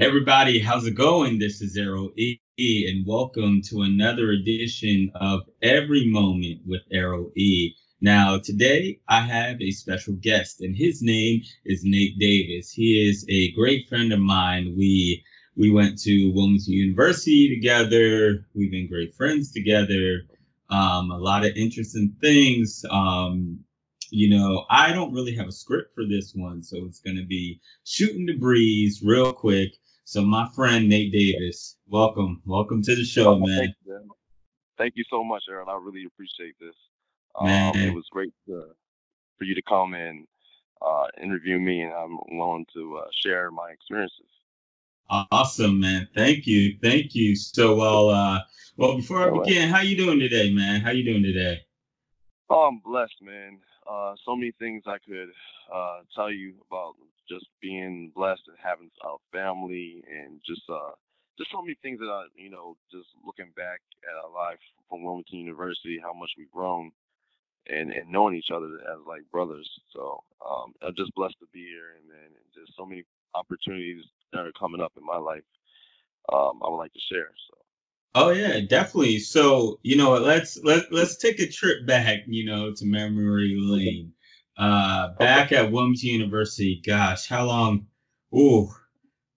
Everybody, how's it going? This is Errol E, and welcome to another edition of Every Moment with Errol E. Now, today I have a special guest, and his name is Nate Davis. He is a great friend of mine. We we went to Wilmington University together. We've been great friends together. Um, a lot of interesting things. Um, you know, I don't really have a script for this one, so it's going to be shooting the breeze real quick. So, my friend Nate Davis, welcome, welcome to the show, man. Thank you, Thank you so much, Aaron. I really appreciate this. Man. Um, it was great to, for you to come and uh, interview me, and I'm willing to uh, share my experiences. Awesome, man. Thank you, thank you. So, well, uh, well, before I begin, how you doing today, man? How you doing today? Oh, I'm blessed, man. Uh, so many things I could uh, tell you about just being blessed and having a family and just uh, just so many things that I, you know, just looking back at our life from Wilmington University, how much we've grown and, and knowing each other as like brothers. So um, I'm just blessed to be here and, and just so many opportunities that are coming up in my life. Um, I would like to share. So. Oh yeah, definitely. So you know, let's let let's take a trip back, you know, to memory lane. Uh, back at Wilmington University. Gosh, how long? Ooh,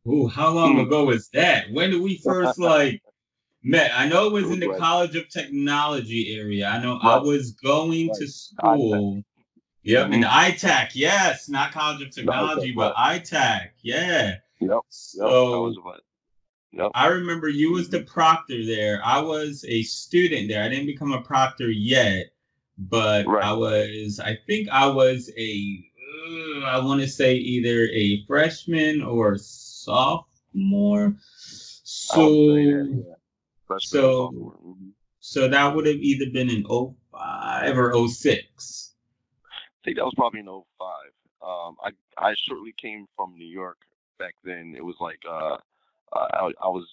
ooh, how long hmm. ago was that? When did we first like met? I know it was in the College of Technology area. I know I was going to school. Yep, mm-hmm. in ITAC. Yes, not College of Technology, but ITAC. Yeah. Yep. So Yep. I remember you was the proctor there. I was a student there. I didn't become a proctor yet, but right. I was. I think I was a. Uh, want to say either a freshman or sophomore. So, that, yeah. so, mm-hmm. so that would have either been in 05 or 06. I think that was probably in 05. Um, I I shortly came from New York back then. It was like uh, uh, I, I was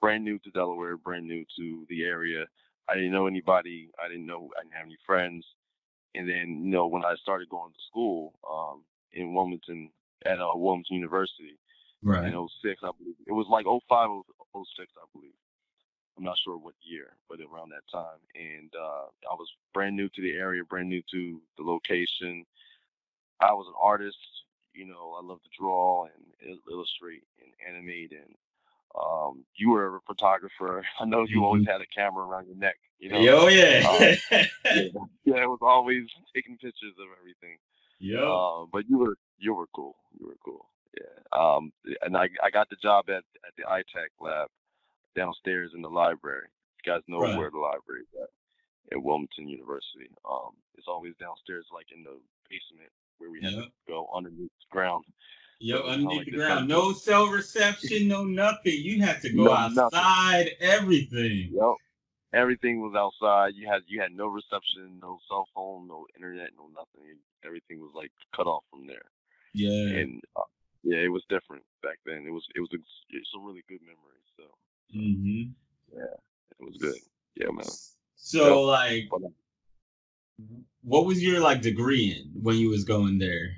brand new to Delaware, brand new to the area. I didn't know anybody. I didn't know. I didn't have any friends. And then, you know, when I started going to school um, in Wilmington at uh, Wilmington University right. in 06, I believe it was like 05 or 06, I believe. I'm not sure what year, but around that time. And uh, I was brand new to the area, brand new to the location. I was an artist. You know, I love to draw and illustrate and animate and um, you were a photographer. I know you mm-hmm. always had a camera around your neck. You know. Oh yeah. um, yeah. yeah, it was always taking pictures of everything. Yeah. Uh, but you were you were cool. You were cool. Yeah. Um, and I I got the job at at the iTech lab downstairs in the library. You guys know right. where the library is at at Wilmington University. Um, it's always downstairs, like in the basement where we have to go underneath the ground. Yo, underneath the ground. No cell reception, no nothing. You had to go no, outside, nothing. everything. Yep. Everything was outside. You had you had no reception, no cell phone, no internet, no nothing. Everything was like cut off from there. Yeah. And uh, yeah, it was different back then. It was it was a, some really good memories. So. Mhm. Yeah, it was good. Yeah, man. So like, what was your like degree in when you was going there?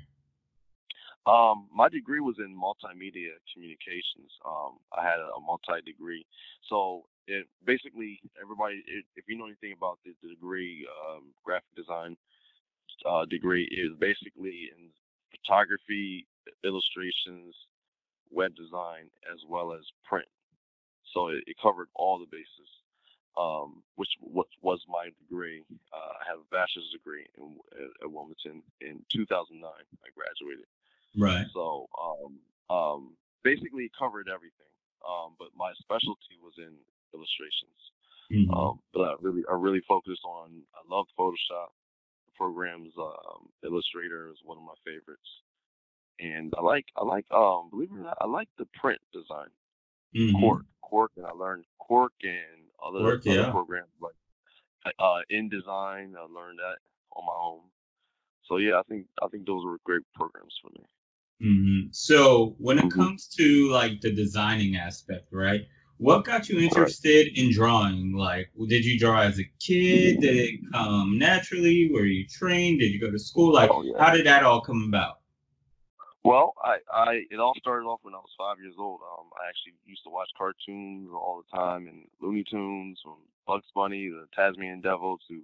Um, my degree was in multimedia communications. Um, I had a, a multi degree. So it basically everybody, it, if you know anything about the, the degree, um, graphic design uh, degree is basically in photography, illustrations, web design, as well as print. So it, it covered all the bases, um, which was my degree. Uh, I have a bachelor's degree in, at, at Wilmington in 2009. I graduated. Right. So um, um, basically covered everything. Um, but my specialty was in illustrations. Mm-hmm. Um, but I really, I really focused on. I love Photoshop programs. Um, Illustrator is one of my favorites, and I like, I like, um, believe it or not, I like the print design. Mm-hmm. Quark, Quark, and I learned Quark and other, Quark, other yeah. programs like uh, InDesign. I learned that on my own. So yeah, I think I think those were great programs for me. Mm-hmm. So when it mm-hmm. comes to like the designing aspect, right? What got you interested in drawing? Like, did you draw as a kid? Did it come naturally? Were you trained? Did you go to school? Like, oh, yeah. how did that all come about? Well, I, I it all started off when I was five years old. Um, I actually used to watch cartoons all the time and Looney Tunes, from Bugs Bunny, the Tasmanian Devil, to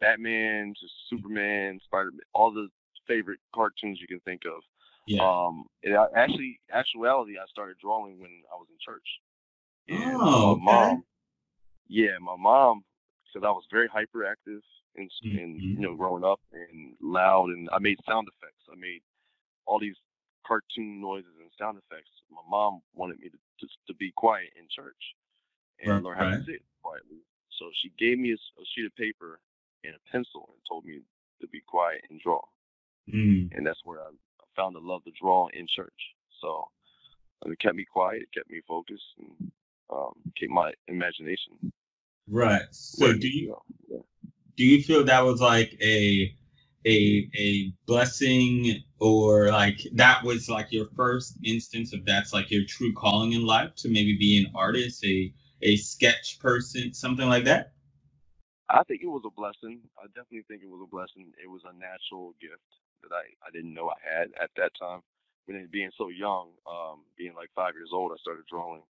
Batman, to Superman, Spider Man, all the favorite cartoons you can think of. Yeah. Um, I- actually, actuality, I started drawing when I was in church. And Oh, my okay. mom, yeah, my mom, because I was very hyperactive and, in Mhm. you know growing up and loud, and I made sound effects. I made all these cartoon noises and sound effects. My mom wanted me to to, to be quiet in church and Right, learn how to sit quietly. So she gave me a sheet of paper and a pencil and told me to be quiet and draw. Mm. And that's where I found the love to draw in church. So it kept me quiet, it kept me focused, and um, kept my imagination. Right. So do you. Yeah. do you feel that was like a a a blessing or like that was like your first instance of that's like your true calling in life to maybe be an artist, a a sketch person, something like that? I think it was a blessing. I definitely think it was a blessing. It was a natural gift that I, I didn't know I had at that time. When it, being so young, um, being like five years old, I started drawing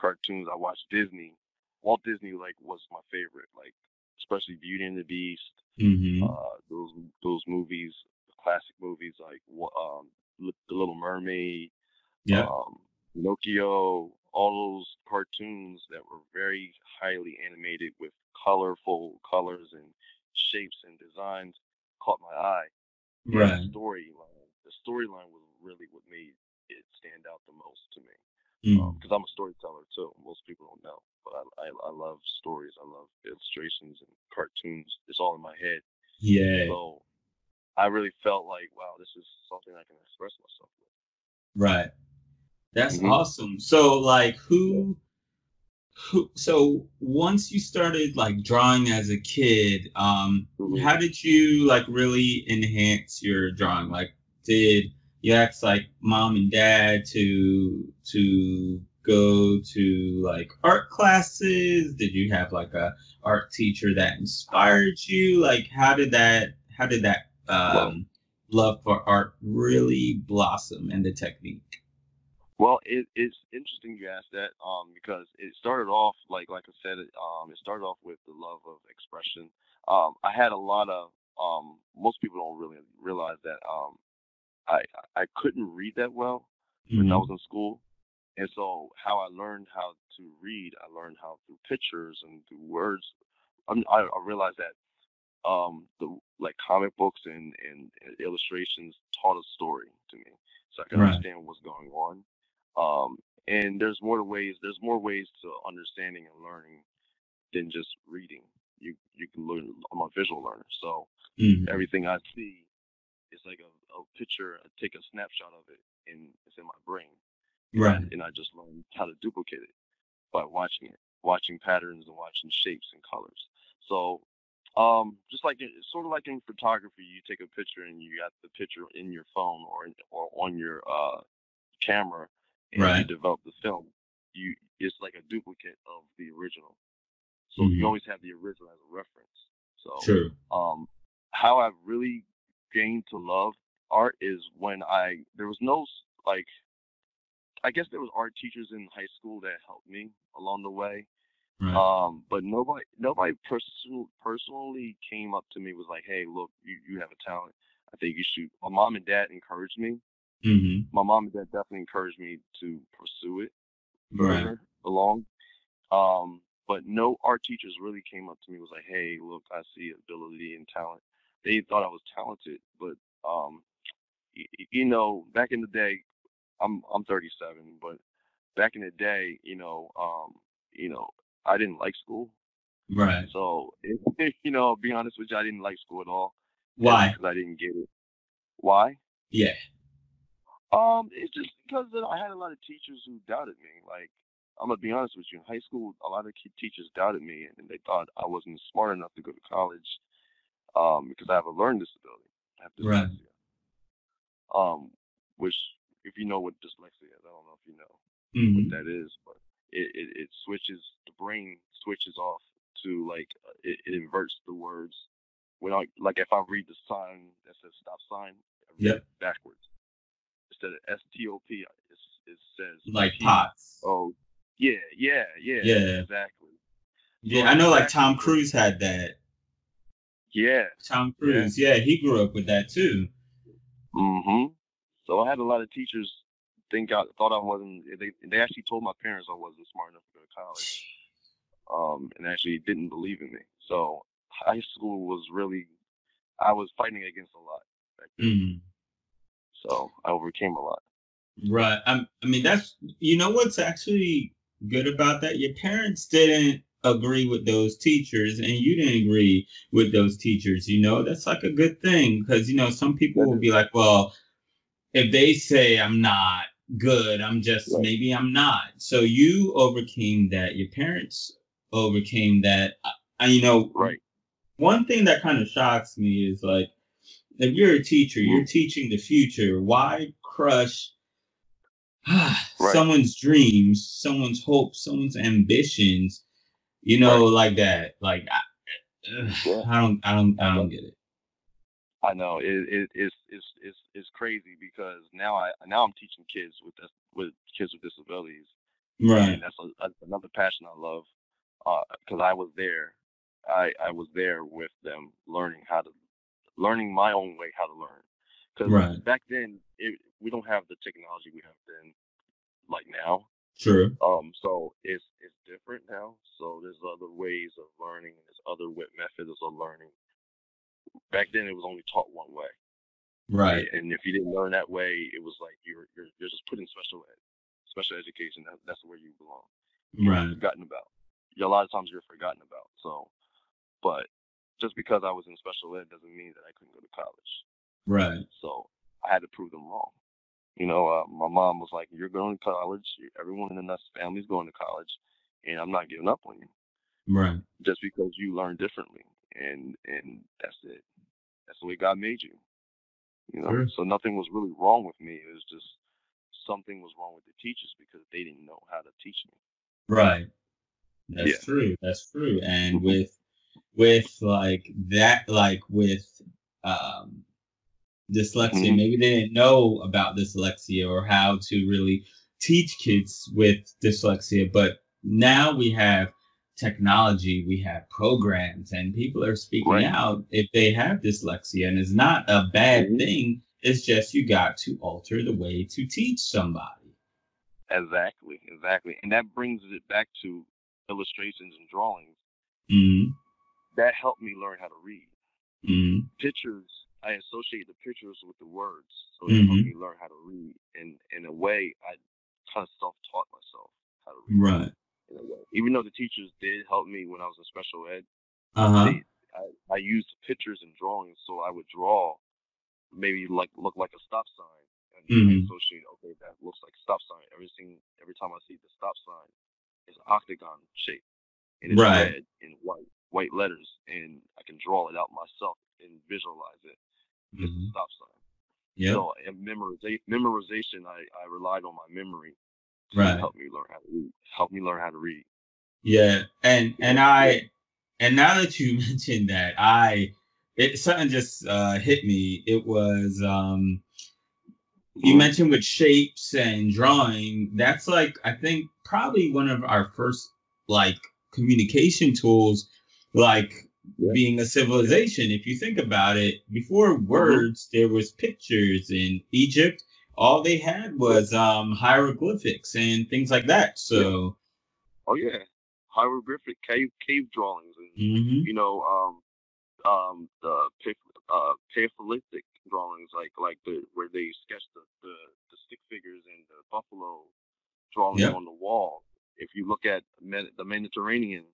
cartoons. I watched Disney. Walt Disney like was my favorite, like especially Beauty and the Beast, Mm-hmm. uh, those those movies, classic movies like um, The Little Mermaid, Yeah. um, Pinocchio, all those cartoons that were very highly animated with colorful colors and shapes and designs caught my eye. Right. the storyline, the storyline was really what made it stand out the most to me. Mm. Because I'm a storyteller too. Most people don't know, but I, I, I love stories. I love illustrations and cartoons. It's all in my head. Yeah. So I really felt like, wow, this is something I can express myself with. Right. That's Mhm. awesome. So like who who so once you started like drawing as a kid, um Mhm. how did you like really enhance your drawing? Like did you ask like mom and dad to to go to like art classes? Did you have like a art teacher that inspired you? Like how did that how did that um love for art really blossom and the technique? Well, it, it's interesting you asked that, um, because it started off like like I said, it, um, it started off with the love of expression. Um, I had a lot of um, most people don't really realize that um, I I couldn't read that well when I Mhm. was in school. And so how I learned how to read, I learned how through pictures and through words. I, I realized that um, the like comic books and, and illustrations taught a story to me, so I can Right. understand what's going on. Um, and there's more ways. There's more ways to understanding and learning than just reading. You you can learn. I'm a visual learner, so Mhm. everything I see is like a, a picture. I take a snapshot of it, and it's in my brain and I, Right. and I just learned how to duplicate it by watching it, watching patterns and watching shapes and colors. So, um, just like it's sort of like in photography, you take a picture and you got the picture in your phone or in, or on your uh, camera, and you Right. develop the film. You it's like a duplicate of the original. So Mhm. you always have the original as a reference. So True. um, how I really gained to love art is when I there was no like I guess there was art teachers in high school that helped me along the way. Right. Um, but nobody nobody person, personally came up to me was like, "Hey, look, you, you have a talent. I think you should." My mom and dad encouraged me. Hmm My mom and dad definitely encouraged me to pursue it Right. along. Um, but no art teachers really came up to me was like, "Hey, look, I see ability and talent." They thought I was talented, but um, y- you know, back in the day, I'm I'm 37, but back in the day, you know, um, you know, I didn't like school, Right. so it, you know, be honest with you, I didn't like school at all Why? because I didn't get it. Why? Yeah. Um, it's just because I had a lot of teachers who doubted me. Like, I'm gonna be honest with you. In high school, a lot of teachers doubted me, and they thought I wasn't smart enough to go to college um, because I have a learning disability. I have Right. dyslexia. Um, which, if you know what dyslexia is, I don't know if you know hmm what that is, but it, it, it switches the brain switches off to like uh, it, it inverts the words. When I like if I read the sign that says stop sign, I read Yep. it backwards. Instead of S T O P, it says like pots. Oh, yeah, yeah, yeah, Yeah. exactly. Yeah, I know. Like Tom Cruise had that. Yeah. Tom Cruise, yeah, he grew up with that too. Mm-hmm. So I had a lot of teachers think I thought I wasn't. They they actually told my parents I wasn't smart enough to go to college. Um, and actually didn't believe in me. So high school was really, I was fighting against a lot. Then. So I overcame a lot. Right. i I mean, that's you know what's actually good about that. Your parents didn't agree with those teachers, and you didn't agree with those teachers. You know, that's like a good thing because you know some people will be like, well, if they say I'm not good, I'm just Right. maybe I'm not. So you overcame that. Your parents overcame that. I, I- you know, Right. one thing that kind of shocks me is like if you're a teacher you're Mm. teaching the future why crush Right. someone's dreams someone's hopes someone's ambitions you know like that like I, Yeah. I don't i don't i don't get it I know it, it it's it's it's it's crazy because now I now I'm teaching kids with with kids with disabilities. right and that's, a, that's another passion I love because I was there. I I was there with them, learning how to learning my own way how to learn. Because Right. back then, it, we don't have the technology we have then, like now. Sure. Um, so it's it's different now. So there's other ways of learning. There's other methods of learning. Back then, it was only taught one way. right And if you didn't learn that way, it was like you're you're, you're just put in special ed, special education. That, that's where you belong you're right forgotten about. A lot of times you're forgotten about. So, but just because I was in special ed doesn't mean that I couldn't go to college. right So I had to prove them wrong. You know, uh, my mom was like, "You're going to college. Everyone in the Nuss family is going to college, and I'm not giving up on you right just because you learn differently." And and that's it. That's the way God made you. You know, Sure. so nothing was really wrong with me. It was just something was wrong with the teachers because they didn't know how to teach me. Right. That's Yeah. true. That's true. And Mhm. with with like that like with um dyslexia, Mhm. maybe they didn't know about dyslexia or how to really teach kids with dyslexia, but now we have technology, we have programs and people are speaking Right. out if they have dyslexia and it's not a bad Mhm. thing. It's just you got to alter the way to teach somebody. Exactly, exactly. And that brings it back to illustrations and drawings. hmm That helped me learn how to read. hmm Pictures, I associate the pictures with the words. So it helped Mhm. me learn how to read. And in a way, I kind of self taught myself how to read. Right. In a way. Even though the teachers did help me when I was in special ed, Uh huh. they, I, I used pictures and drawings. So I would draw maybe like look like a stop sign. And I Mhm. associate, okay, that looks like a stop sign. Every, sing, every time I see the stop sign, it's octagon shape. And it's Right. red in white, white letters. And I can draw it out myself and visualize it. It's Mhm. a stop sign. Yep. So in memoriza- memorization, I, I relied on my memory to Right. help me learn how to read. Help me learn how to read. Yeah, and and I and now that you mentioned that, I it something just uh, hit me. It was um, you Mhm. mentioned with shapes and drawing. That's like I think probably one of our first like communication tools, like Yeah. being a civilization. If you think about it, before words, there was pictures in Egypt. All they had was um, hieroglyphics and things like that. So. Oh yeah, hieroglyphic cave cave drawings and mhm. you know um um the uh paleolithic drawings like like the where they sketch the the, the stick figures and the buffalo drawings Yep. on the wall. If you look at Med- the Mediterranean,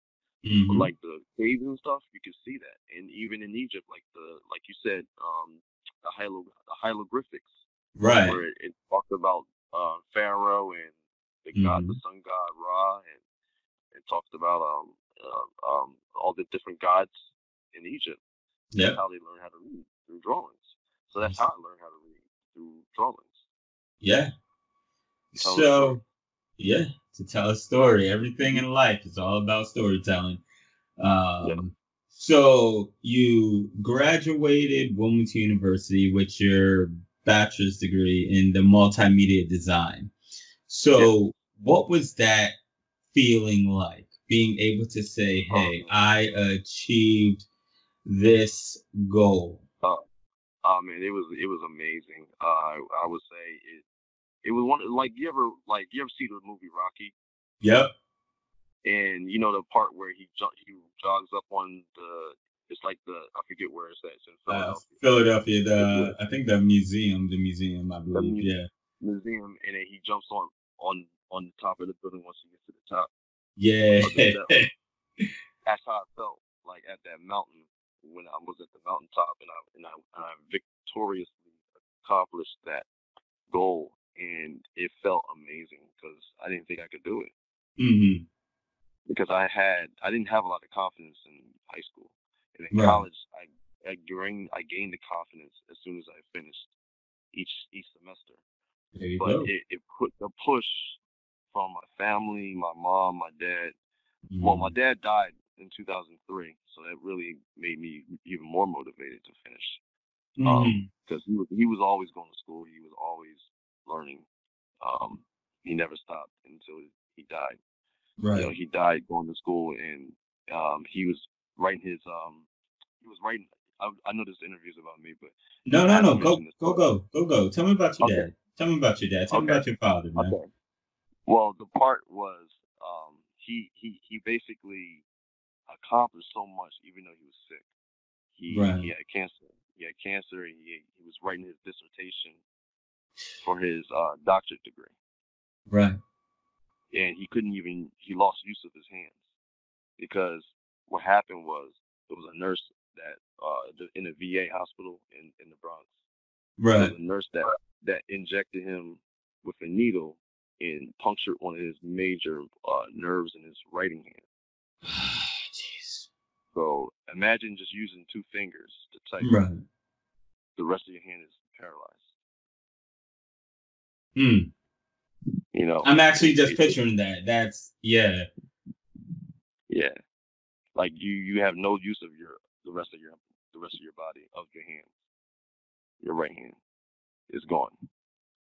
Mhm. like the caves and stuff, you can see that. And even in Egypt, like the like you said, um the hiero the hieroglyphics Right. where it, it talked about uh, Pharaoh and the god, the sun god Ra, and it talked about um, uh, um, all the different gods in Egypt. Yeah, That's how they learn how to read through drawings. So that's how I learned how to read through drawings. Yeah. So, yeah, to tell a story. Everything in life is all about storytelling. Um, Yeah. So you graduated Wilmington University with your bachelor's degree in the multimedia design. So, yeah. what was that feeling like? Being able to say, oh. "Hey, I achieved this goal." Uh, oh man, it was it was amazing. Uh, I, I would say it it was one like you ever like you ever see the movie Rocky? Yep. And you know the part where he he jogs up on the it's like the I forget where it's at. It's in Philadelphia. Uh, Philadelphia, the I think the museum, the museum, I believe. Museum, yeah. Museum, and then he jumps on on on the top of the building once he gets to the top. Yeah. That's how I felt like at that mountain when I was at the mountaintop and I and I, and I victoriously accomplished that goal and it felt amazing because I didn't think I could do it. Mm-hmm. Because I had I didn't have a lot of confidence in high school, and in right. college I I gained I gained the confidence as soon as I finished each each semester. but it, it put the push from my family, my mom, my dad. Mm-hmm. Well, my mm-hmm. dad died in 2003, so that really made me even more motivated to finish. Because um, mm-hmm. he was he was always going to school. He was always learning. Um, he never stopped until he died. Right. You know, he died going to school, and um, he was writing his. Um, he was writing. I, I know this interview is about me, but no, no, no. Go, go, go, go, go. Tell me about your okay. dad. Tell me about your dad. Tell okay. me about your father, man. Okay. Well, the part was um, he he he basically accomplished so much, even though he was sick. He right. he had cancer. He had cancer. He he was writing his dissertation for his uh, doctorate degree. Right. And he couldn't even, he lost use of his hands because what happened was there was a nurse that uh, in a VA hospital in, in the Bronx. Right. a nurse that, that injected him with a needle and punctured one of his major uh, nerves in his writing hand. Jeez. So imagine just using two fingers to type. Right. The rest of your hand is paralyzed. Hmm. You know, I'm actually just picturing that. That's yeah. Yeah. Like you, you have no use of your the rest of your the rest of your body of your hand. Your right hand is gone.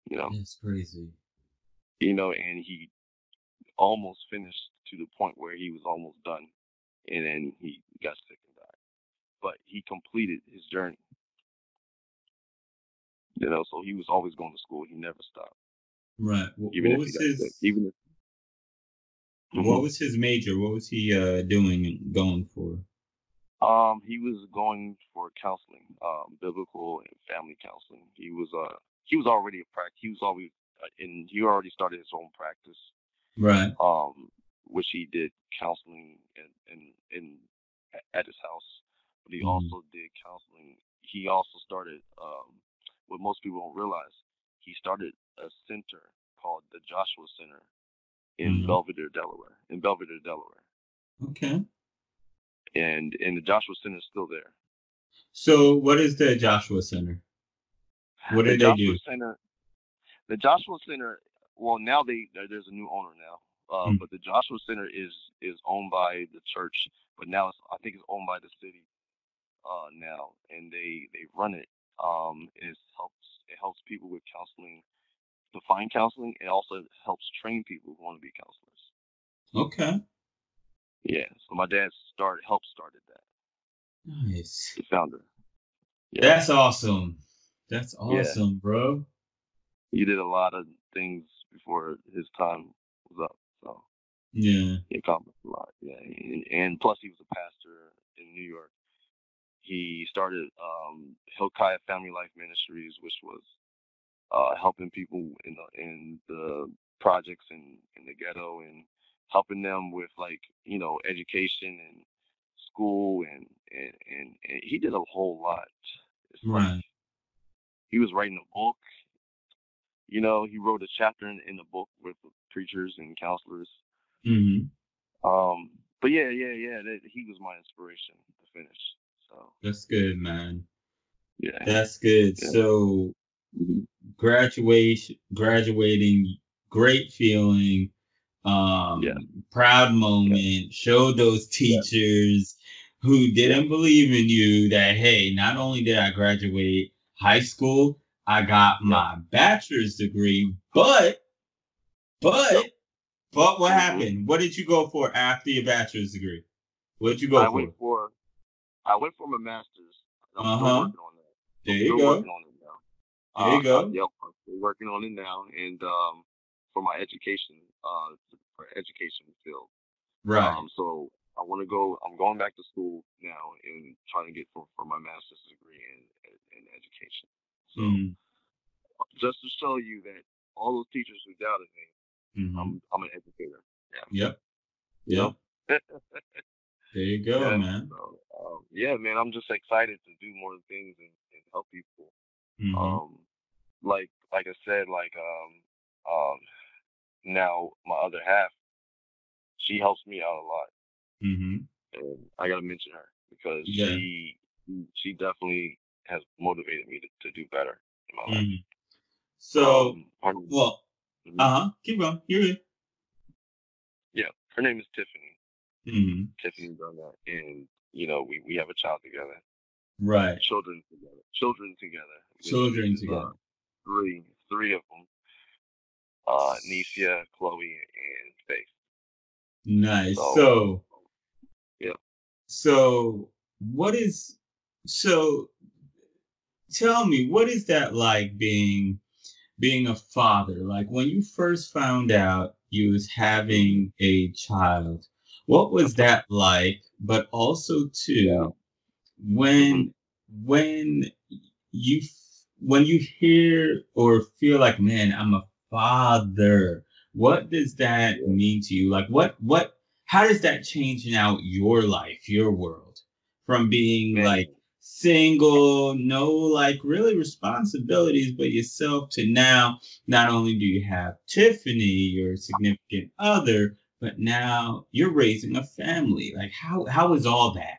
You know. That's crazy. You know, and he almost finished to the point where he was almost done, and then he got sick and died. But he completed his journey. You know, so he was always going to school. He never stopped. Right. Even what was his? Even if, what mm-hmm. was his major? What was he uh, doing and going for? Um, he was going for counseling, um, biblical and family counseling. He was uh he was already a practice. He was always uh, in. He already started his own practice. Right. Um, which he did counseling in in, in at his house, but he mm. also did counseling. He also started um what most people don't realize, he started a center called the Joshua Center in mm-hmm. Belvedere, Delaware. In Belvedere, Delaware. Okay. And and the Joshua Center is still there. So what is the Joshua Center? What the they Joshua do? Center, the Joshua Center. Well, now they there's a new owner now. Uh, mm. But the Joshua Center is is owned by the church, but now it's, I think it's owned by the city uh, now, and they they run it um, it helps it helps people with counseling to find counseling. It also helps train people who want to be counselors. Okay. Yeah. So my dad started helped started that. Nice. The founder. Yeah. That's awesome. That's awesome, yeah. bro. He did a lot of things before his time was up. So yeah, he accomplished a lot. Yeah, and, and plus he was a pastor in New York he started um, Hilkiah Family Life Ministries, which was uh, helping people in the, in the projects in, in the ghetto and helping them with like you know education and school and and, and, and he did a whole lot. It's right. Like he was writing a book. You know, he wrote a chapter in, in the book with preachers and counselors. Mm-hmm. Um, but yeah, yeah, yeah. That, he was my inspiration to finish. So that's good, man. Yeah, that's good. Yeah. So graduation, graduating, great feeling. Um, yeah. proud moment. Yeah. Show those teachers who didn't believe in you that hey, not only did I graduate high school, I got my bachelor's degree, but, but, but what mm-hmm. happened? What did you go for after your bachelor's degree? What did you go I for? Went for? I went for my master's. Uh huh. There you go. There you uh, go. yep, I'm working on it now, and um, for my education, uh, for education field. Right. Um, so I want to go. I'm going back to school now and trying to get for, for my master's degree in in education. So mm. just to show you that all those teachers who doubted me, mm-hmm. I'm I'm an educator. Yeah. Yep. Yep. there you go, yeah, man. So, um, yeah, man. I'm just excited to do more things and, and help people. Mm-hmm. Um, like like I said, like um um now my other half, she helps me out a lot. Mm-hmm. And I gotta mention her because yeah. she she definitely has motivated me to, to do better in my life. Mm-hmm. So um, well mm-hmm. uh huh. Keep going. You're good. Yeah, her name is Tiffany. Mm-hmm. Tiffany and you know we we have a child together. Right. Children together. Children together. Children together. Three, three of them. Uh, Nicia, Chloe, and Faith. Nice. So, so, yeah. So, what is so? Tell me, what is that like being being a father? Like when you first found out you was having a child, what was that like? But also too, when mm-hmm. when you when you hear or feel like, man, I'm a father, what does that mean to you? Like, what, what, how does that change now your life, your world from being man. like single, no like really responsibilities but yourself to now, not only do you have Tiffany, your significant other, but now you're raising a family. Like, how, how is all that?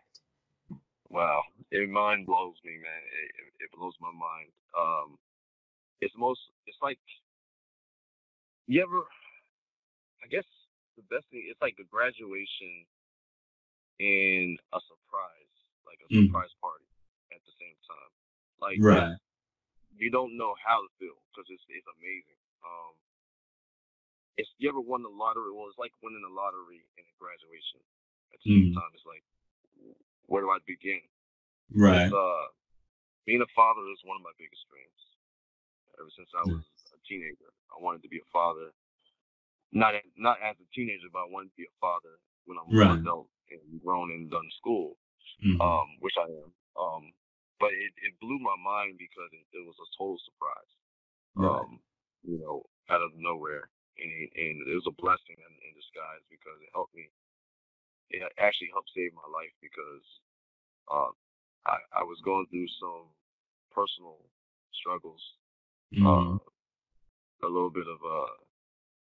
Wow, it mind blows me, man. It, it blows my mind. Um, it's most, it's like, you ever, I guess the best thing, it's like a graduation and a surprise, like a mm. surprise party at the same time. Like, right. You don't know how to feel because it's, it's amazing. Um, it's, you ever won the lottery? Well, it's like winning the lottery and a graduation at the same mm. time. It's like, where do I begin? Right. uh, being a father is one of my biggest dreams. Ever since I was a teenager, I wanted to be a father. Not not as a teenager, but I wanted to be a father when I'm right. an adult and grown and done school, mm-hmm. um, which I am. Um, but it, it blew my mind because it, it was a total surprise. Right. Um, you know, out of nowhere, and it, and it was a blessing in, in disguise because it helped me. It actually helped save my life because uh, I, I was going through some personal struggles, mm-hmm. uh, a little bit of uh,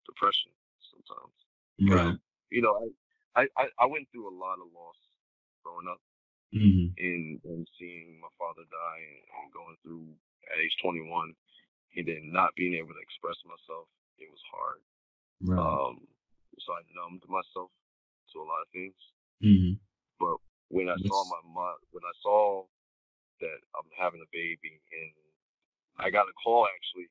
depression sometimes. Right. You know, I, I, I went through a lot of loss growing up mm-hmm. and, and seeing my father die and, and going through at age 21 and then not being able to express myself. It was hard. Right. Um, so I numbed myself to a lot of things. Mm-hmm. But when I saw my mom, when I saw that I'm having a baby, and I got a call actually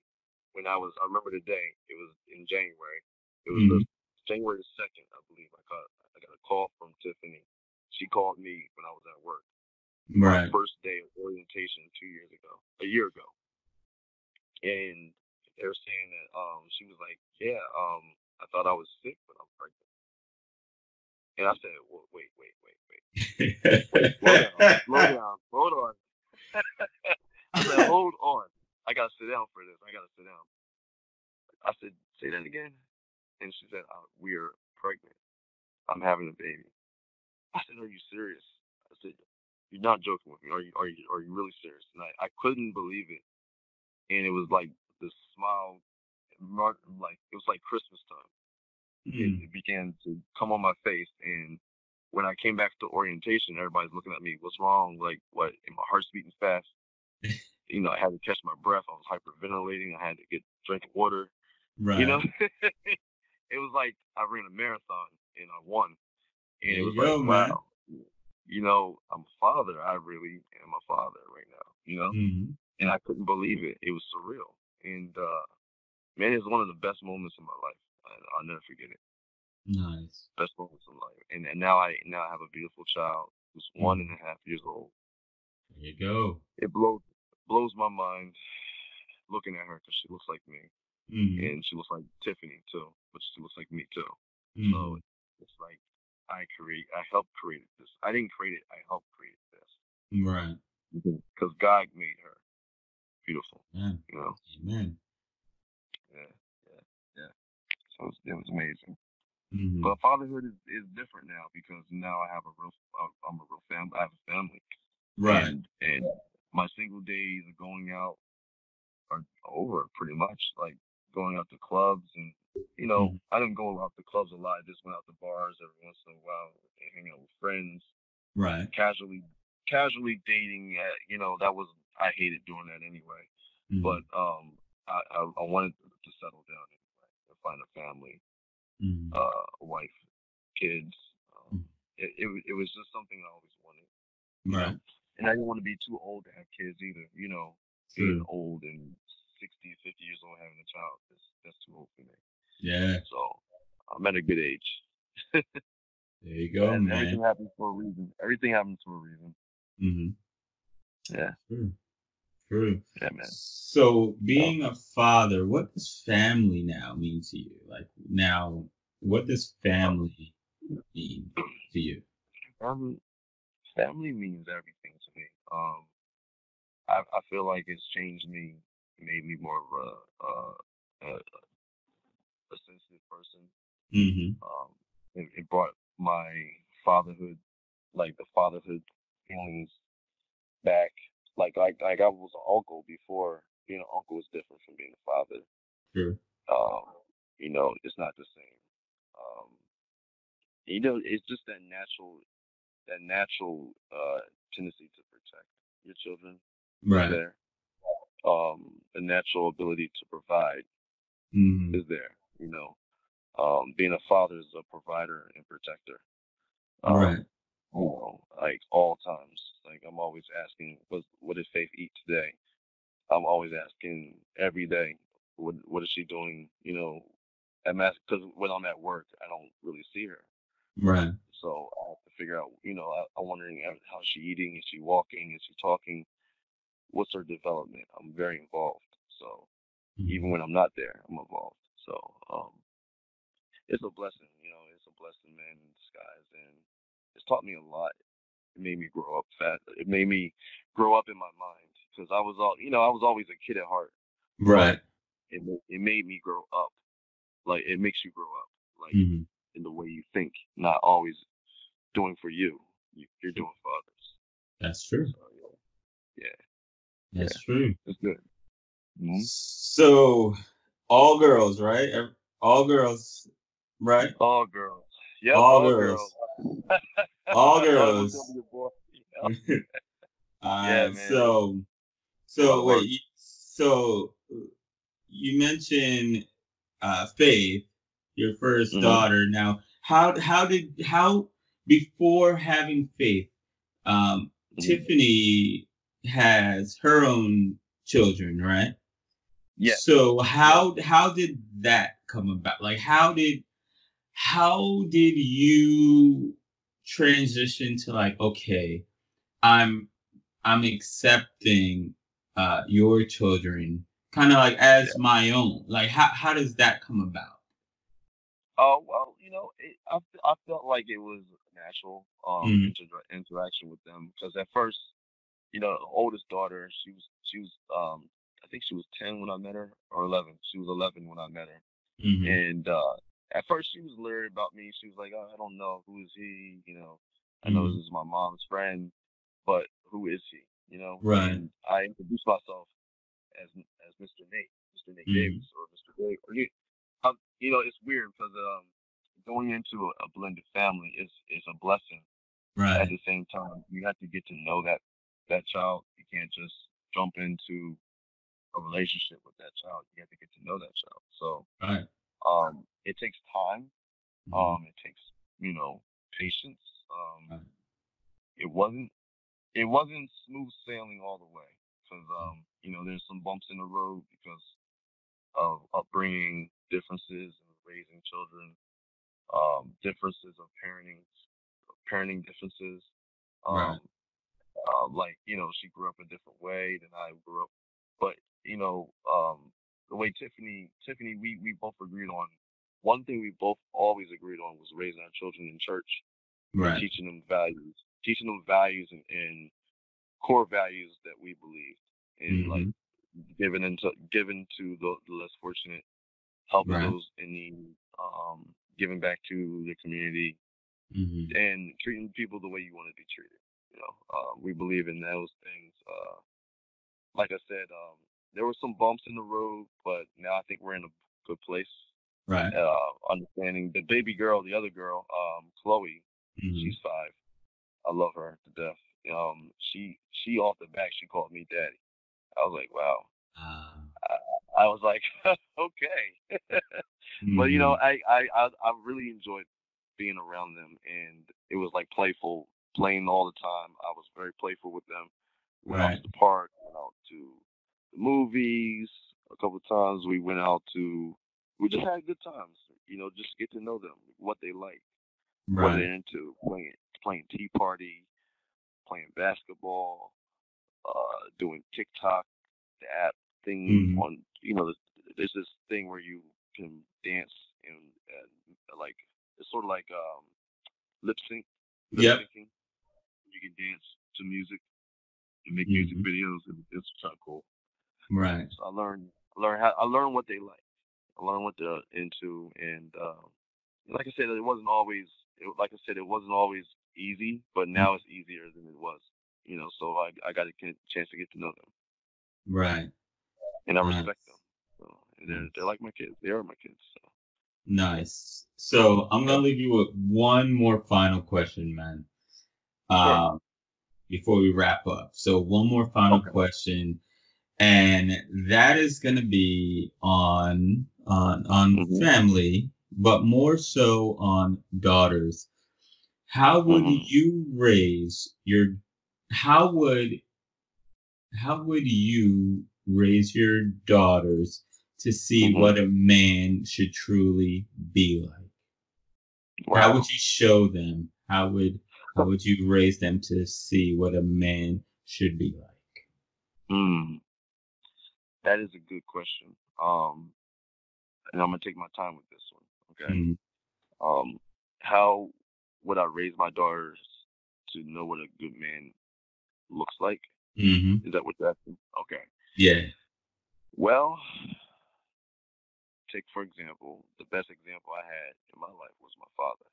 when I was. I remember the day. It was in January. It was mm-hmm. the January second, I believe. I got I got a call from Tiffany. She called me when I was at work. Right. My first day of orientation two years ago, a year ago, and they were saying that um she was like, yeah, um I thought I was sick, but I'm pregnant. And I said, well, wait, wait, wait, wait. wait slow down, slow down, hold on. I said, hold on. I gotta sit down for this. I gotta sit down. I said, say that again. And she said, uh, we are pregnant. I'm having a baby. I said, are you serious? I said, you're not joking with me. Are you, are you, are you really serious? And I, I couldn't believe it. And it was like the smile, like, it was like Christmas time mm. it began to come on my face. And when I came back to orientation, everybody's looking at me. What's wrong? Like what? And my heart's beating fast. you know, I had to catch my breath. I was hyperventilating. I had to get drink water. Right. You know, it was like I ran a marathon and I won. And there it was go, like, man. wow. You know, I'm a father. I really am a father right now. You know. Mm-hmm. and I couldn't believe it. It was surreal, and uh, man, it's one of the best moments of my life. I, I'll never forget it. Nice. Best moments of life, and, and now I now I have a beautiful child who's one and a half years old. There you go. It blows blows my mind looking at her because she looks like me, Mhm. and she looks like Tiffany too, but she looks like me too. Mhm. So it's like I create, I helped create this. I didn't create it. I helped create this Right. because God made her beautiful. Yeah. You know. Amen. Yeah. Yeah. Yeah. So it was, it was amazing. Mhm. But fatherhood is, is different now because now I have a real, uh, I'm a real family. I have a family. Right. And, and my single days of going out are over pretty much. Like going out to clubs and you know, Mhm. I didn't go out to clubs a lot. I just went out to bars every once in a while and hang out with friends. Right. Casually casually dating at, you know, that was I hated doing that anyway. Mhm. But um I, I, I wanted to settle down anyway and find a family, Mhm. uh, wife, kids. Um, Mhm. it, it was- it was just something I always wanted. you know? Right. And I didn't want to be too old to have kids either. You know, being old and 60, 50 years old having a child, that's, that's too old for me. Yeah. So I'm at a good age. There you go, and man. everything happens for a reason. Everything happens for a reason. Mm-hmm. Yeah, True. True. yeah, man. So, being a father, what does family now mean to you? Like now, what does family mean to you? Family, family means everything to me. Um, I, I feel like it's changed me, made me more of a, a, a, a sensitive person. hmm Um, it, it brought my fatherhood, like the fatherhood feelings back. Like like like I was an uncle before. Being an uncle is different from being a father. Um, you know, it's not the same. Um, you know, it's just that natural, that natural uh, tendency to protect your children. Right. There, um, the natural ability to provide hmm is there. You know, um, being a father is a provider and protector. Um, Right. You know, like all times. Like I'm always asking, what what did Faith eat today? I'm always asking every day, what what is she doing? You know, I'm asking because when I'm at work, I don't really see her, Right. so I have to figure out. You know, I, I'm wondering how's she eating? Is she walking? Is she talking? What's her development? I'm very involved. So Mhm. even when I'm not there, I'm involved. So um, it's a blessing, you know, it's a blessing, man, in disguise, and it's taught me a lot. It made me grow up fast. It made me grow up in my mind because I was all, you know, I was always a kid at heart. Right. It it made me grow up. Like it makes you grow up, like hmm in the way you think, not always doing for you. you you're doing for others. That's true. So yeah, yeah, That's true. it's good. hmm So, all girls, right? All girls, right? All girls. Yep, All all, girls. girls. All I thought it was girls. gonna be a boy. Yep. uh, Yeah, man. so, so wait, so you mentioned uh, Faith, your 1st Mhm. daughter. Now, how how did how before having Faith, um, Mhm. Tiffany has her own children, right? Yes. So how how did that come about? Like how did how did you transition to like okay, I'm I'm accepting uh your children kind of like as my own. Like how how does that come about? Oh well, you know, it, I I felt like it was natural um Mhm. inter- interaction with them because at first, you know, the oldest daughter, she was she was um I think she was ten when I met her or eleven. She was eleven when I met her, hmm and uh at first she was leery about me. She was like, oh, I don't know who is he, you know, I know Mhm. this is my mom's friend, but who is he, you know? Right. And I introduced myself as as Mr. Nate, Mr. Nate Mhm. Davis, or Mr. Dave, or you, um, you know, it's weird because um, going into a, a blended family is is a blessing. Right. At the same time, you have to get to know that that child. You can't just jump into a relationship with that child. You have to get to know that child. So Right. Um, it takes time. Mhm. Um, it takes you know patience. Um, it wasn't it wasn't smooth sailing all the way because um, you know there's some bumps in the road because of upbringing differences and raising children, um, differences of parenting, parenting differences. Um, right. uh, like you know, she grew up a different way than I grew up, but you know, um, the way Tiffany, Tiffany, we we both agreed on one thing. We both always agreed on was raising our children in church, right. teaching them values, teaching them values and, and core values that we believe, and mm-hmm. like giving into giving to the, the less fortunate, helping right. those in need, um, giving back to the community, mm-hmm. and treating people the way you want to be treated. You know, uh, we believe in those things. Uh, like I said, um, there were some bumps in the road, but now I think we're in a good place. Right. Uh, understanding the baby girl, the other girl, um, Chloe, mm-hmm. she's five. I love her to death. Um, she she off the back she called me daddy. I was like, wow. Uh, I, I, was like, okay. mm-hmm. But you know, mm-hmm. I, I I I really enjoyed being around them, and it was like playful, playing all the time. I was very playful with them. Went right. out to the park, went out to the movies. A couple of times we went out to. We just had good times. You know, just get to know them, what they like, right. what they're into, playing playing tea party, playing basketball, uh, doing TikTok, the app thing mm-hmm. on. You know, there's this thing where you can dance and, and like it's sort of like um, lip sync. Yeah. You can dance to music and make mm-hmm. music videos, and it's kind of cool. Right. So I learned learn how I learned what they like. I learned what they're into, and um, like I said, it wasn't always. It, like I said, it wasn't always easy, but now it's easier than it was. You know, so I I got a chance to get to know them. Right. And I nice. respect them. So, and they're, they're like my kids. They are my kids. So. Nice. So I'm gonna leave you with one more final question, man. Sure. Um, before we wrap up. So one more final okay. question, and that is gonna be on on on mm-hmm. family, but more so on daughters. How would mm-hmm. you raise your how would how would you raise your daughters to see mm-hmm. what a man should truly be like? Wow. How would you show them? How would how would you raise them to see what a man should be like? Mm. That is a good question. Um, and I'm gonna take my time with this one. Okay. Mm-hmm. Um, how would I raise my daughters to know what a good man looks like? Mm-hmm. Is that what you're asking? Okay. Yeah. Well, take for example, the best example I had in my life was my father.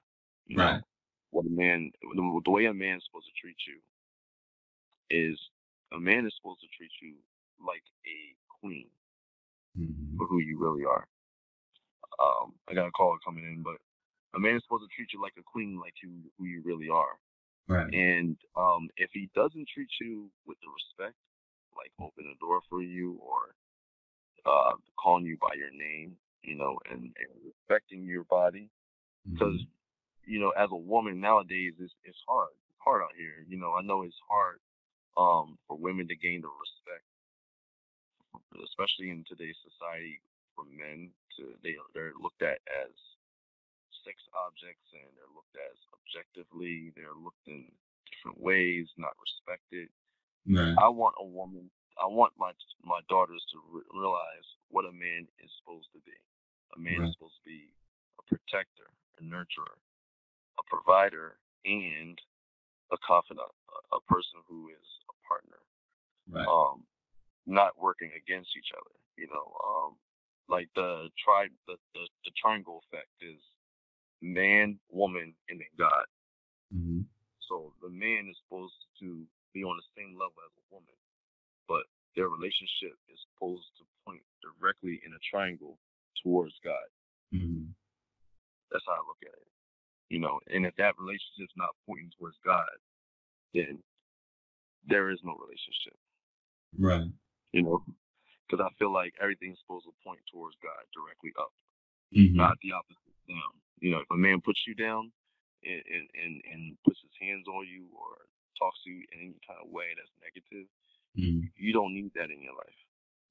You right. Know, what a man, the way a man's supposed to treat you is a man is supposed to treat you like a queen mm-hmm. for who you really are. Um, I got a call coming in, but a man is supposed to treat you like a queen, like you who you really are. Right. And um, if he doesn't treat you with the respect, like open the door for you or uh, calling you by your name, you know, and, and respecting your body, because mm-hmm. you know, as a woman nowadays, it's it's hard, it's hard out here. You know, I know it's hard um, for women to gain the respect, especially in today's society. For men, to they they're looked at as sex objects and they're looked at as objectively. They're looked in different ways, not respected. Right. I want a woman. I want my my daughters to re- realize what a man is supposed to be. A man right. is supposed to be a protector, a nurturer, a provider, and a confidant, a, a person who is a partner. Right. Um, not working against each other. You know, um, like the tri the, the, the triangle effect is man, woman, and then God. Mm-hmm. So the man is supposed to be on the same level as a woman, but their relationship is supposed to point directly in a triangle towards God. Mm-hmm. That's how I look at it. You know, and if that relationship's not pointing towards God, then there is no relationship. Right. You know, because I feel like everything's supposed to point towards God directly up, mm-hmm. not the opposite down. You know, if a man puts you down and, and, and, puts his hands on you or talks to you in any kind of way that's negative, Mm. You don't need that in your life,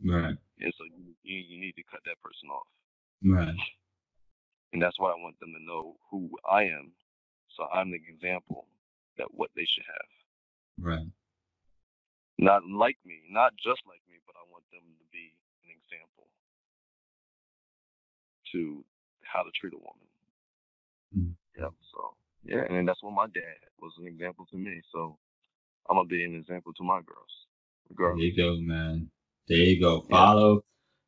Right. and so you you, you need to cut that person off. Right. And that's why I want them to know who I am, so I'm the example that what they should have. Right. Not like me, not just like me, but I want them to be an example to how to treat a woman. Mm. Yep. So yeah, and that's what my dad was an example to me. So I'm gonna be an example to my girls. There Girls. you go, man. There you go. Yeah. Follow,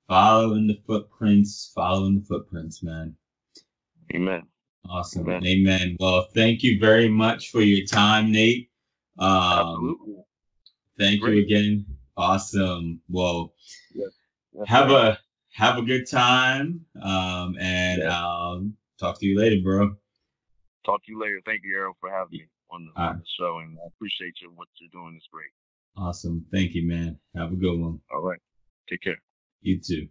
following the footprints, following the footprints, man. Amen. Awesome. Amen. Amen. Well, thank you very much for your time, Nate. Um, Absolutely. Thank you again. Awesome. Well, have right. a have a good time. Um, and um, talk to you later, bro. Talk to you later. Thank you, Errol, for having me on the, on the show, and I appreciate you. What you're doing is great. Awesome. Thank you, man. Have a good one. All right. Take care. You too.